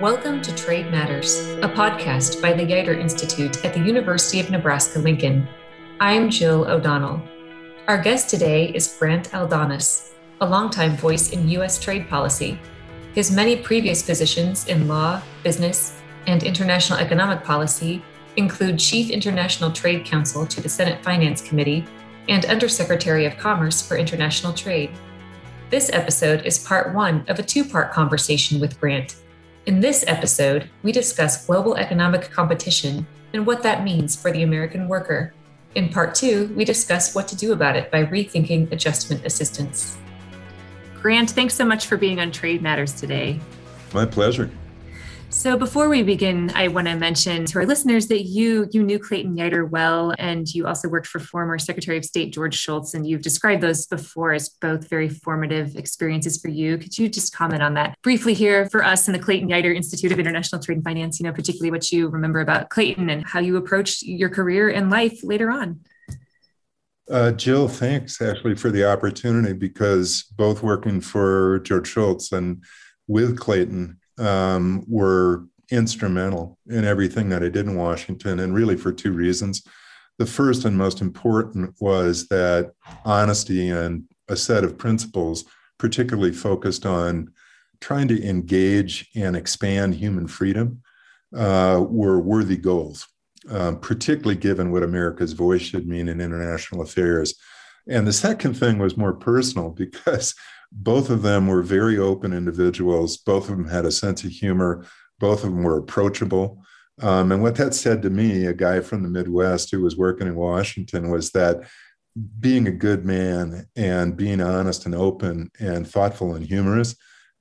Welcome to Trade Matters, a podcast by the Yeutter Institute at the University of Nebraska Lincoln. I'm Jill O'Donnell. Our guest today is Grant Aldonas, a longtime voice in U.S. trade policy. His many previous positions in law, business, and international economic policy include Chief International Trade Counsel to the Senate Finance Committee and Undersecretary of Commerce for International Trade. This episode is part one of a two part conversation with Grant in this episode, we discuss global economic competition and what that means for the American worker. In part two, we discuss what to do about it by rethinking adjustment assistance. Grant, thanks so much for being on Trade Matters today. My pleasure. So before we begin, I want to mention to our listeners that you you knew Clayton Yeutter well, and you also worked for former Secretary of State George Shultz, and you've described those before as both very formative experiences for you. Could you just comment on that briefly here for us in the Clayton Yeutter Institute of International Trade and Finance? You know, particularly what you remember about Clayton and how you approached your career and life later on. Uh, Jill, thanks actually for the opportunity because both working for George Shultz and with Clayton um, were instrumental in everything that I did in Washington, and really for two reasons. The first and most important was that honesty and a set of principles, particularly focused on trying to engage and expand human freedom, uh, were worthy goals, um, particularly given what America's voice should mean in international affairs. And the second thing was more personal because both of them were very open individuals. Both of them had a sense of humor. Both of them were approachable. Um, and what that said to me, a guy from the Midwest who was working in Washington, was that being a good man and being honest and open and thoughtful and humorous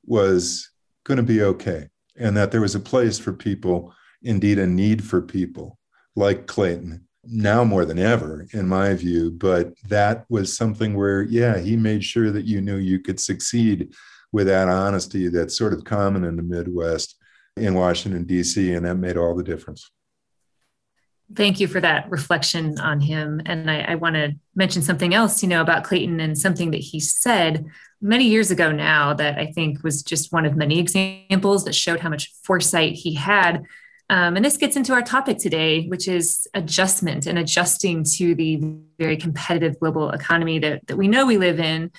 was going to be okay. And that there was a place for people, indeed, a need for people like Clayton now more than ever, in my view. But that was something where, yeah, he made sure that you knew you could succeed with that honesty that's sort of common in the Midwest in Washington, D.C., and that made all the difference. Thank you for that reflection on him. And I, I want to mention something else, you know, about Clayton and something that he said many years ago now that I think was just one of many examples that showed how much foresight he had um, and this gets into our topic today, which is adjustment and adjusting to the very competitive global economy that, that we know we live in.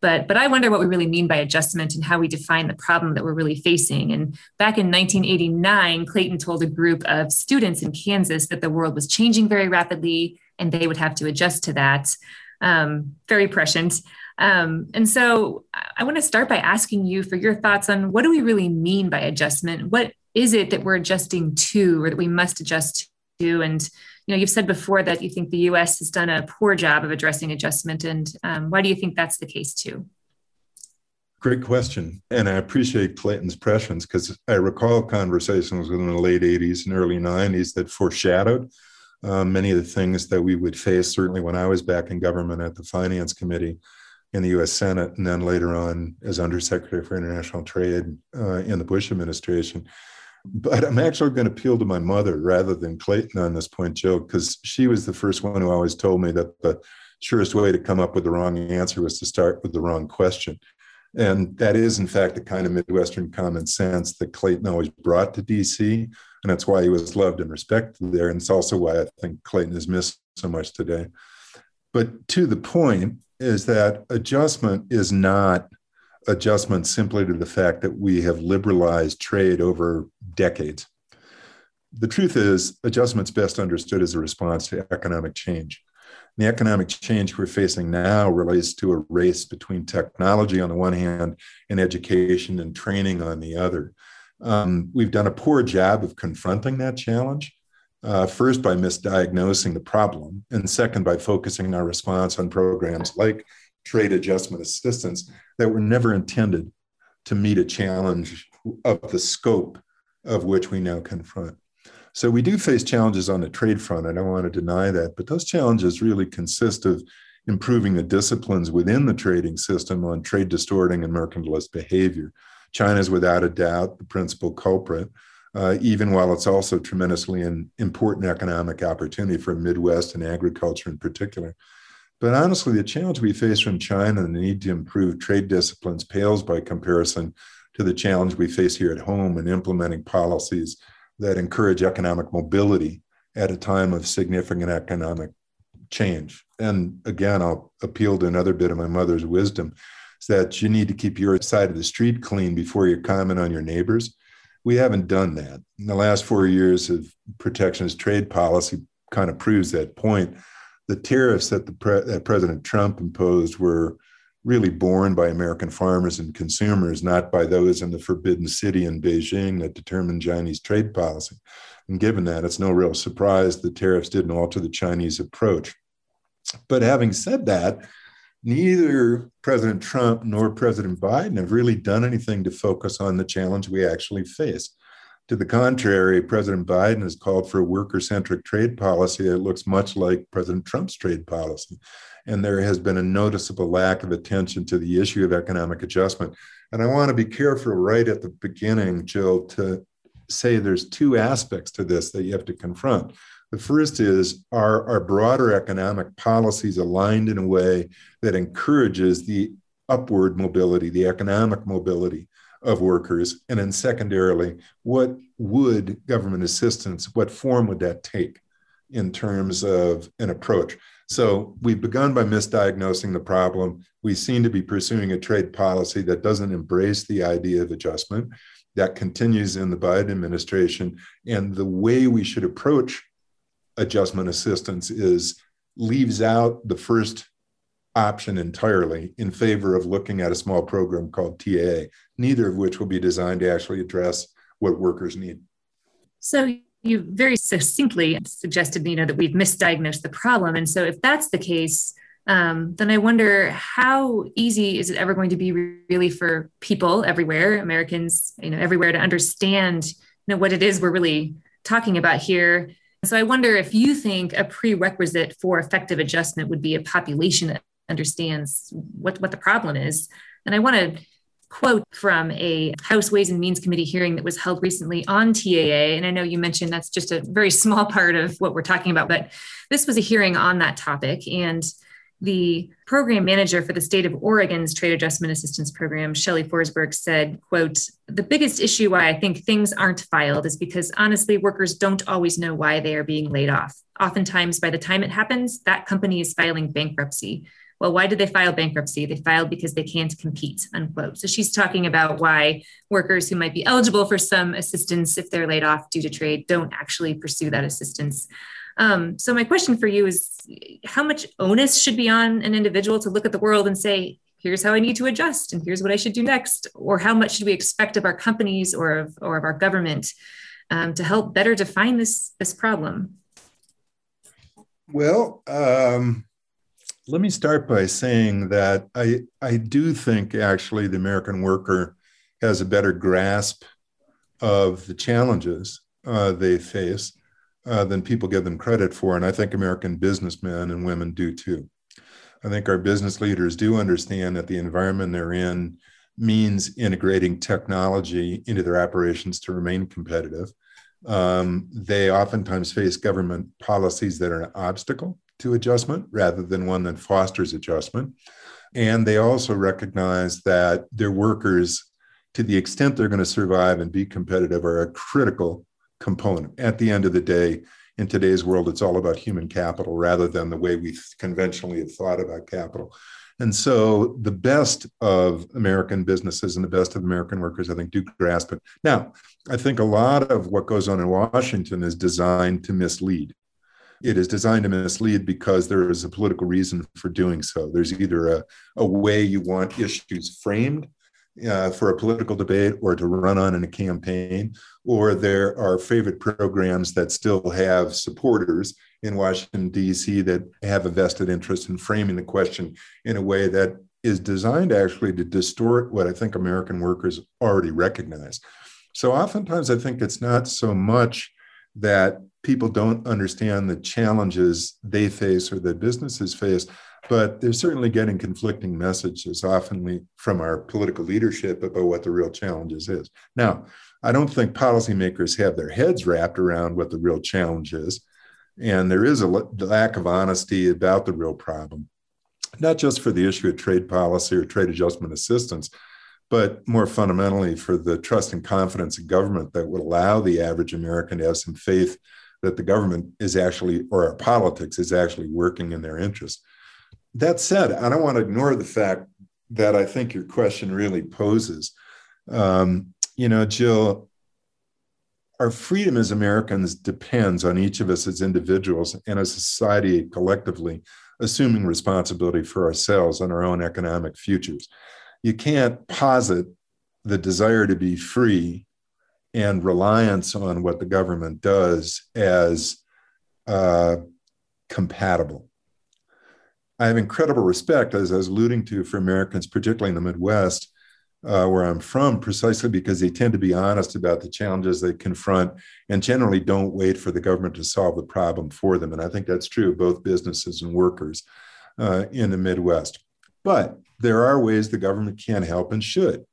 But, but I wonder what we really mean by adjustment and how we define the problem that we're really facing. And back in 1989, Clayton told a group of students in Kansas that the world was changing very rapidly and they would have to adjust to that. Um, very prescient. Um, and so I want to start by asking you for your thoughts on what do we really mean by adjustment? What is it that we're adjusting to or that we must adjust to? And you know, you've said before that you think the U.S. has done a poor job of addressing adjustment, and um, why do you think that's the case too? Great question, and I appreciate Clayton's prescience because I recall conversations in the late '80s and early '90s that foreshadowed um, many of the things that we would face. Certainly, when I was back in government at the Finance Committee in the U.S. Senate, and then later on as Undersecretary for International Trade uh, in the Bush administration. But I'm actually going to appeal to my mother rather than Clayton on this point, Joe, because she was the first one who always told me that the surest way to come up with the wrong answer was to start with the wrong question. And that is, in fact, the kind of Midwestern common sense that Clayton always brought to DC. And that's why he was loved and respected there. And it's also why I think Clayton is missed so much today. But to the point is that adjustment is not adjustment simply to the fact that we have liberalized trade over decades. The truth is, adjustment's best understood as a response to economic change. The economic change we're facing now relates to a race between technology on the one hand and education and training on the other. Um, we've done a poor job of confronting that challenge. Uh, first, by misdiagnosing the problem, and second, by focusing our response on programs like trade adjustment assistance that were never intended to meet a challenge of the scope of which we now confront. So we do face challenges on the trade front. I don't want to deny that, but those challenges really consist of improving the disciplines within the trading system on trade distorting and mercantilist behavior. China is without a doubt the principal culprit, uh, even while it's also tremendously an important economic opportunity for Midwest and agriculture in particular. But honestly, the challenge we face from China and the need to improve trade disciplines pales by comparison to the challenge we face here at home in implementing policies that encourage economic mobility at a time of significant economic change. And again, I'll appeal to another bit of my mother's wisdom is that you need to keep your side of the street clean before you comment on your neighbors. We haven't done that. In the last four years of protectionist trade policy kind of proves that point. The tariffs that the pre- that President Trump imposed were really borne by American farmers and consumers, not by those in the forbidden city in Beijing that determine Chinese trade policy. And given that, it's no real surprise the tariffs didn't alter the Chinese approach. But having said that, neither President Trump nor President Biden have really done anything to focus on the challenge we actually face. To the contrary, President Biden has called for a worker centric trade policy that looks much like President Trump's trade policy. And there has been a noticeable lack of attention to the issue of economic adjustment. And I want to be careful right at the beginning, Jill, to say there's two aspects to this that you have to confront. The first is are our broader economic policies aligned in a way that encourages the upward mobility, the economic mobility of workers? And then, secondarily, what would government assistance, what form would that take in terms of an approach? So we've begun by misdiagnosing the problem. We seem to be pursuing a trade policy that doesn't embrace the idea of adjustment. That continues in the Biden administration. And the way we should approach adjustment assistance is leaves out the first option entirely in favor of looking at a small program called TAA, neither of which will be designed to actually address what workers need. So you very succinctly suggested, you know, that we've misdiagnosed the problem. And so if that's the case, um, then I wonder how easy is it ever going to be really for people everywhere, Americans, you know, everywhere to understand, you know, what it is we're really talking about here. So I wonder if you think a prerequisite for effective adjustment would be a population understands what, what the problem is. And I want to quote from a House Ways and Means Committee hearing that was held recently on TAA. And I know you mentioned that's just a very small part of what we're talking about, but this was a hearing on that topic. And the program manager for the state of Oregon's Trade Adjustment Assistance Program, Shelley Forsberg, said, quote, the biggest issue why I think things aren't filed is because honestly, workers don't always know why they are being laid off. Oftentimes, by the time it happens, that company is filing bankruptcy well, why did they file bankruptcy? They filed because they can't compete, unquote. So she's talking about why workers who might be eligible for some assistance if they're laid off due to trade don't actually pursue that assistance. Um, so my question for you is how much onus should be on an individual to look at the world and say, here's how I need to adjust and here's what I should do next? Or how much should we expect of our companies or of, or of our government um, to help better define this, this problem? Well, um, let me start by saying that I, I do think actually the American worker has a better grasp of the challenges uh, they face uh, than people give them credit for. And I think American businessmen and women do too. I think our business leaders do understand that the environment they're in means integrating technology into their operations to remain competitive. Um, they oftentimes face government policies that are an obstacle to adjustment rather than one that fosters adjustment. And they also recognize that their workers, to the extent they're going to survive and be competitive, are a critical component. At the end of the day, in today's world, it's all about human capital rather than the way we conventionally have thought about capital. And so the best of American businesses and the best of American workers, I think, do grasp it. Now, I think a lot of what goes on in Washington is designed to mislead it is designed to mislead because there is a political reason for doing so. There's either a, a way you want issues framed uh, for a political debate or to run on in a campaign, or there are favorite programs that still have supporters in Washington, D.C., that have a vested interest in framing the question in a way that is designed actually to distort what I think American workers already recognize. So oftentimes I think it's not so much that people don't understand the challenges they face or that businesses face, but they're certainly getting conflicting messages often from our political leadership about what the real challenges is. Now, I don't think policymakers have their heads wrapped around what the real challenge is. And there is a lack of honesty about the real problem, not just for the issue of trade policy or trade adjustment assistance, but more fundamentally for the trust and confidence in government that would allow the average American to have some faith that the government is actually, or our politics is actually working in their interest. That said, I don't want to ignore the fact that I think your question really poses. Um, you know, Jill, our freedom as Americans depends on each of us as individuals and as a society collectively assuming responsibility for ourselves and our own economic futures. You can't posit the desire to be free and reliance on what the government does as uh, compatible. I have incredible respect, as I was alluding to, for Americans, particularly in the Midwest, uh, where I'm from, precisely because they tend to be honest about the challenges they confront and generally don't wait for the government to solve the problem for them. And I think that's true of both businesses and workers uh, in the Midwest. But there are ways the government can help and should.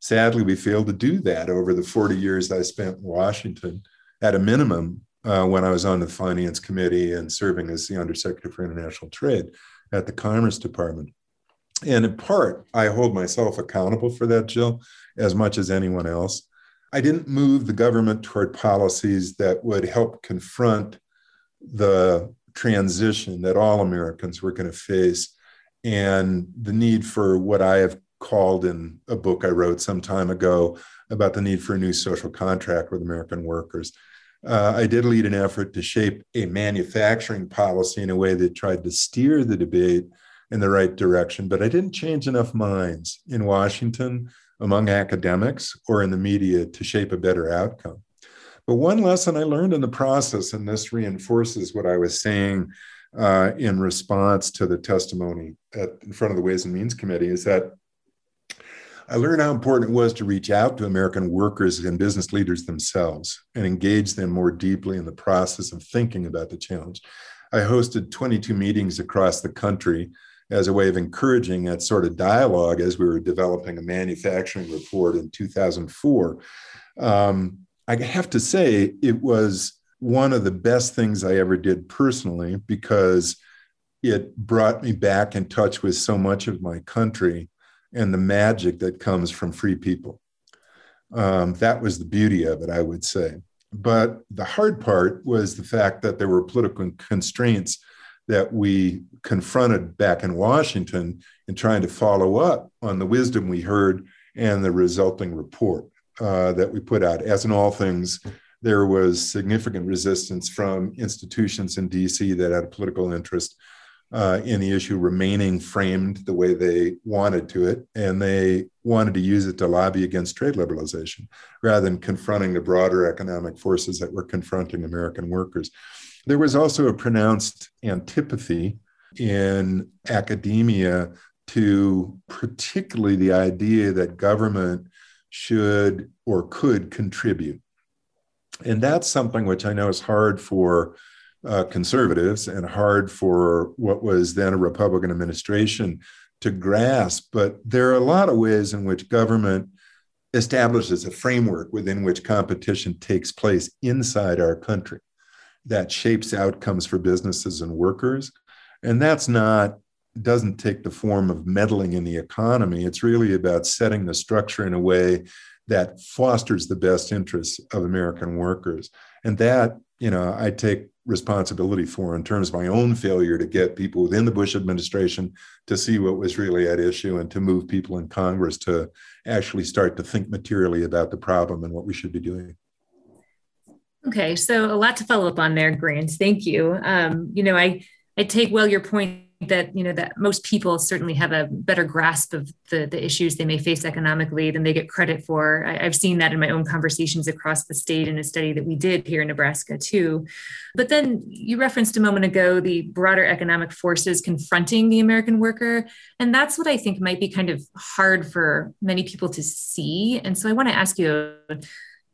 Sadly, we failed to do that over the 40 years I spent in Washington. At a minimum, uh, when I was on the Finance Committee and serving as the Undersecretary for International Trade at the Commerce Department. And in part, I hold myself accountable for that, Jill, as much as anyone else. I didn't move the government toward policies that would help confront the transition that all Americans were going to face and the need for what I have called in a book I wrote some time ago about the need for a new social contract with American workers. Uh, I did lead an effort to shape a manufacturing policy in a way that tried to steer the debate in the right direction, but I didn't change enough minds in Washington, among academics, or in the media to shape a better outcome. But one lesson I learned in the process, and this reinforces what I was saying uh, in response to the testimony at, in front of the Ways and Means Committee, is that I learned how important it was to reach out to American workers and business leaders themselves and engage them more deeply in the process of thinking about the challenge. I hosted 22 meetings across the country as a way of encouraging that sort of dialogue as we were developing a manufacturing report in 2004. Um, I have to say, it was one of the best things I ever did personally because it brought me back in touch with so much of my country and the magic that comes from free people. Um, that was the beauty of it, I would say. But the hard part was the fact that there were political constraints that we confronted back in Washington in trying to follow up on the wisdom we heard and the resulting report uh, that we put out. As in all things, there was significant resistance from institutions in DC that had a political interest uh, in the issue remaining framed the way they wanted to it. And they wanted to use it to lobby against trade liberalization rather than confronting the broader economic forces that were confronting American workers. There was also a pronounced antipathy in academia to particularly the idea that government should or could contribute. And that's something which I know is hard for uh, conservatives and hard for what was then a Republican administration to grasp. But there are a lot of ways in which government establishes a framework within which competition takes place inside our country that shapes outcomes for businesses and workers. And that's not doesn't take the form of meddling in the economy. It's really about setting the structure in a way that fosters the best interests of American workers. And that, you know, I take responsibility for in terms of my own failure to get people within the Bush administration to see what was really at issue and to move people in Congress to actually start to think materially about the problem and what we should be doing. Okay, so a lot to follow up on there, Grant. Thank you. Um, you know, I I take well your point that you know that most people certainly have a better grasp of the, the issues they may face economically than they get credit for. I, have seen that in my own conversations across the state in a study that we did here in nebraska too. But then you referenced a moment ago the broader economic forces confronting the american worker and that's what i think might be kind of hard for many people to see. And so i want to ask you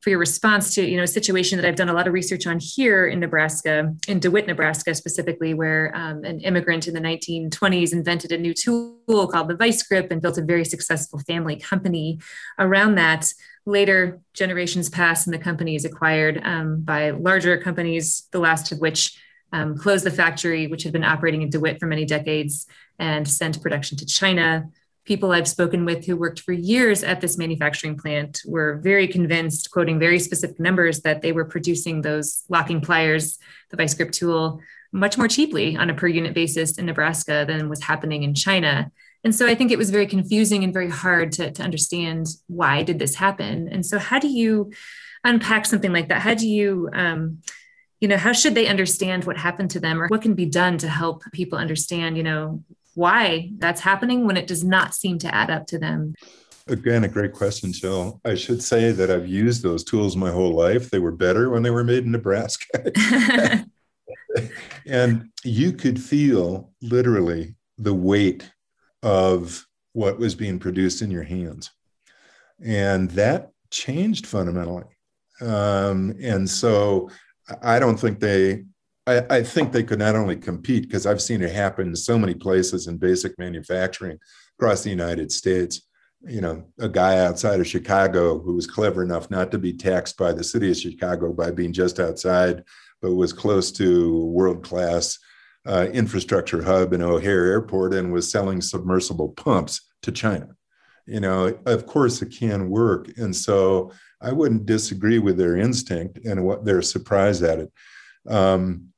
for your response to you know a situation that I've done a lot of research on here in Nebraska, in DeWitt, Nebraska specifically, where um, an immigrant in the 1920s invented a new tool called the vice grip and built a very successful family company around that. Later generations pass and the company is acquired um, by larger companies, the last of which um, closed the factory, which had been operating in DeWitt for many decades, and sent production to China people I've spoken with who worked for years at this manufacturing plant were very convinced, quoting very specific numbers, that they were producing those locking pliers, the vice grip tool, much more cheaply on a per unit basis in Nebraska than was happening in China. And so I think it was very confusing and very hard to, to understand why did this happen. And so how do you unpack something like that? How do you um, you know how should they understand what happened to them or what can be done to help people understand you know why that's happening when it does not seem to add up to them. Again a great question jill. I should say that i've used those tools my whole life. They were better when they were made in nebraska. And you could feel literally the weight of what was being produced in your hands. And that changed fundamentally. Um, and so I don't think they, I, I think they could not only compete, because I've seen it happen in so many places in basic manufacturing across the United States. You know, a guy outside of Chicago who was clever enough not to be taxed by the city of Chicago by being just outside, but was close to world class uh, infrastructure hub in O'Hare Airport and was selling submersible pumps to China. You know, of course, it can work. And so I wouldn't disagree with their instinct and what they're surprised at it. Um,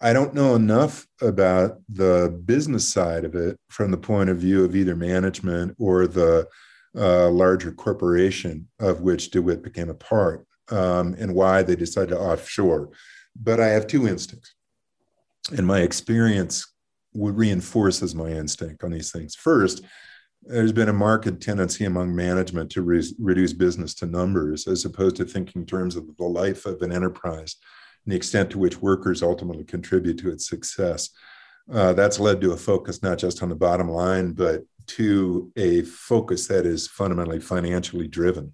I don't know enough about the business side of it from the point of view of either management or the uh, larger corporation of which DeWitt became a part um, and why they decided to offshore. But I have two instincts, and my experience would reinforces my instinct on these things. First, there's been a marked tendency among management to re- reduce business to numbers as opposed to thinking in terms of the life of an enterprise and the extent to which workers ultimately contribute to its success. Uh, that's led to a focus not just on the bottom line, but to a focus that is fundamentally financially driven.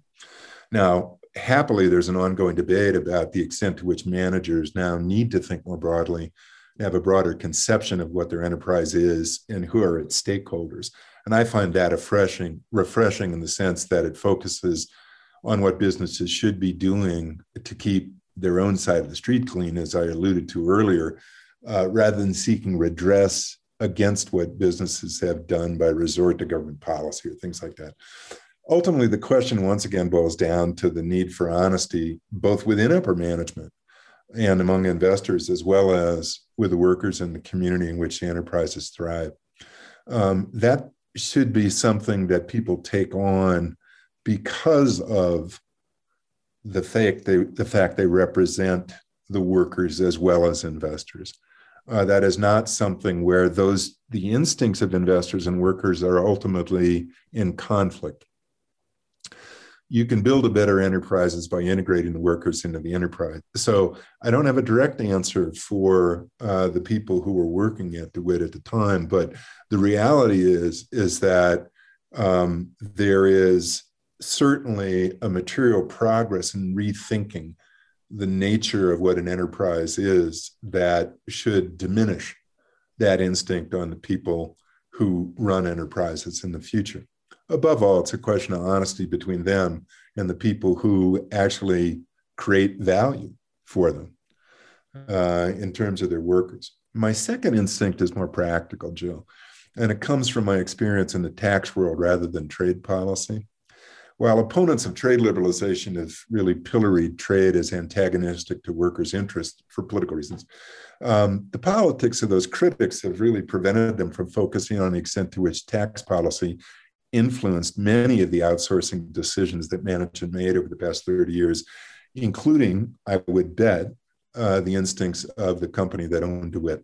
Now, happily, there's an ongoing debate about the extent to which managers now need to think more broadly have a broader conception of what their enterprise is and who are its stakeholders. And I find that refreshing, refreshing in the sense that it focuses on what businesses should be doing to keep their own side of the street clean, as I alluded to earlier, uh, rather than seeking redress against what businesses have done by resort to government policy or things like that. Ultimately, the question once again boils down to the need for honesty, both within upper management and among investors, as well as with the workers in the community in which the enterprises thrive. Um, that should be something that people take on because of the fact they the fact they represent the workers as well as investors. Uh, that is not something where those the instincts of investors and workers are ultimately in conflict you can build a better enterprises by integrating the workers into the enterprise. So I don't have a direct answer for uh, the people who were working at DeWitt at the time, but the reality is is that um, there is certainly a material progress in rethinking the nature of what an enterprise is that should diminish that instinct on the people who run enterprises in the future above all, it's a question of honesty between them and the people who actually create value for them uh, in terms of their workers. My second instinct is more practical, Jill, and it comes from my experience in the tax world rather than trade policy. While opponents of trade liberalization have really pilloried trade as antagonistic to workers' interests for political reasons, um, the politics of those critics have really prevented them from focusing on the extent to which tax policy influenced many of the outsourcing decisions that management made over the past 30 years, including, I would bet, uh, the instincts of the company that owned DeWitt.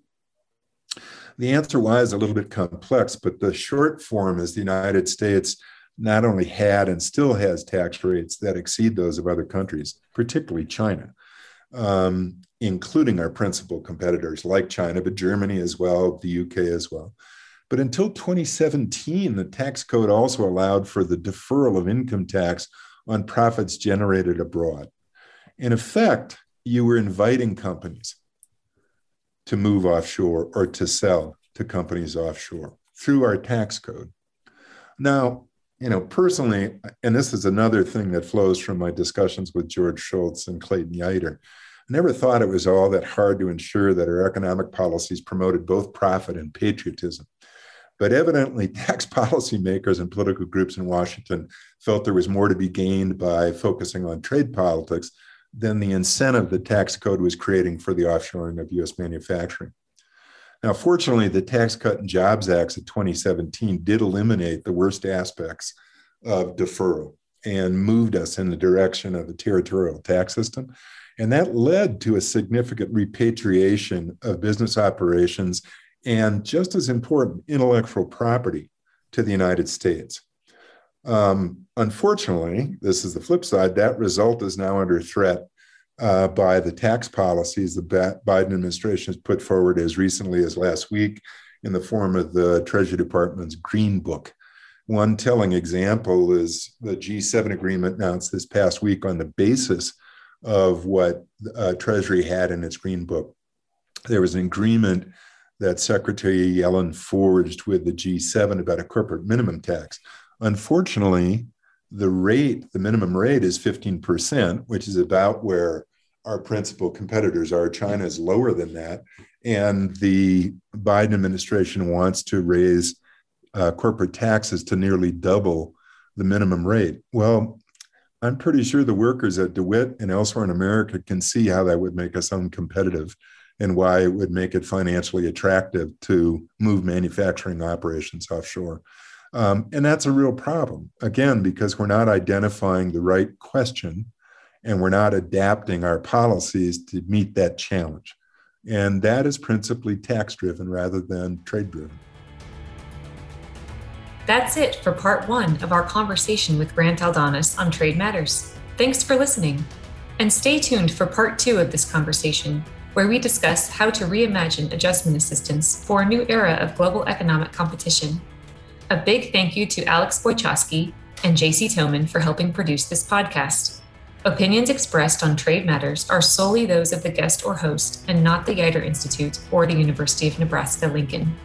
The answer why is a little bit complex, but the short form is the United States not only had and still has tax rates that exceed those of other countries, particularly China, um, including our principal competitors like China, but Germany as well, the UK as well. But until 2017, the tax code also allowed for the deferral of income tax on profits generated abroad. In effect, you were inviting companies to move offshore or to sell to companies offshore through our tax code. Now, you know, personally, and this is another thing that flows from my discussions with George Shultz and Clayton Yeutter, I never thought it was all that hard to ensure that our economic policies promoted both profit and patriotism. But evidently, tax policymakers and political groups in Washington felt there was more to be gained by focusing on trade politics than the incentive the tax code was creating for the offshoring of US manufacturing. Now, fortunately, the Tax Cut and Jobs Acts of 2017 did eliminate the worst aspects of deferral and moved us in the direction of a territorial tax system. And that led to a significant repatriation of business operations and, just as important, intellectual property to the United States. Um, unfortunately, this is the flip side, that result is now under threat uh, by the tax policies the Biden administration has put forward as recently as last week in the form of the Treasury Department's Green Book. One telling example is the G7 agreement announced this past week on the basis of what uh, Treasury had in its Green Book. There was an agreement that Secretary Yellen forged with the G7 about a corporate minimum tax. Unfortunately, the rate, the minimum rate is 15%, which is about where our principal competitors are. China is lower than that. And the Biden administration wants to raise uh, corporate taxes to nearly double the minimum rate. Well, I'm pretty sure the workers at DeWitt and elsewhere in America can see how that would make us uncompetitive and why it would make it financially attractive to move manufacturing operations offshore. Um, and that's a real problem, again, because we're not identifying the right question and we're not adapting our policies to meet that challenge. And that is principally tax driven rather than trade driven. That's it for part one of our conversation with Grant Aldonas on trade matters. Thanks for listening. And stay tuned for part two of this conversation, where we discuss how to reimagine adjustment assistance for a new era of global economic competition a big thank you to Alex Wojcicki and JC Toman for helping produce this podcast. Opinions expressed on trade matters are solely those of the guest or host and not the Yeutter Institute or the University of Nebraska Lincoln.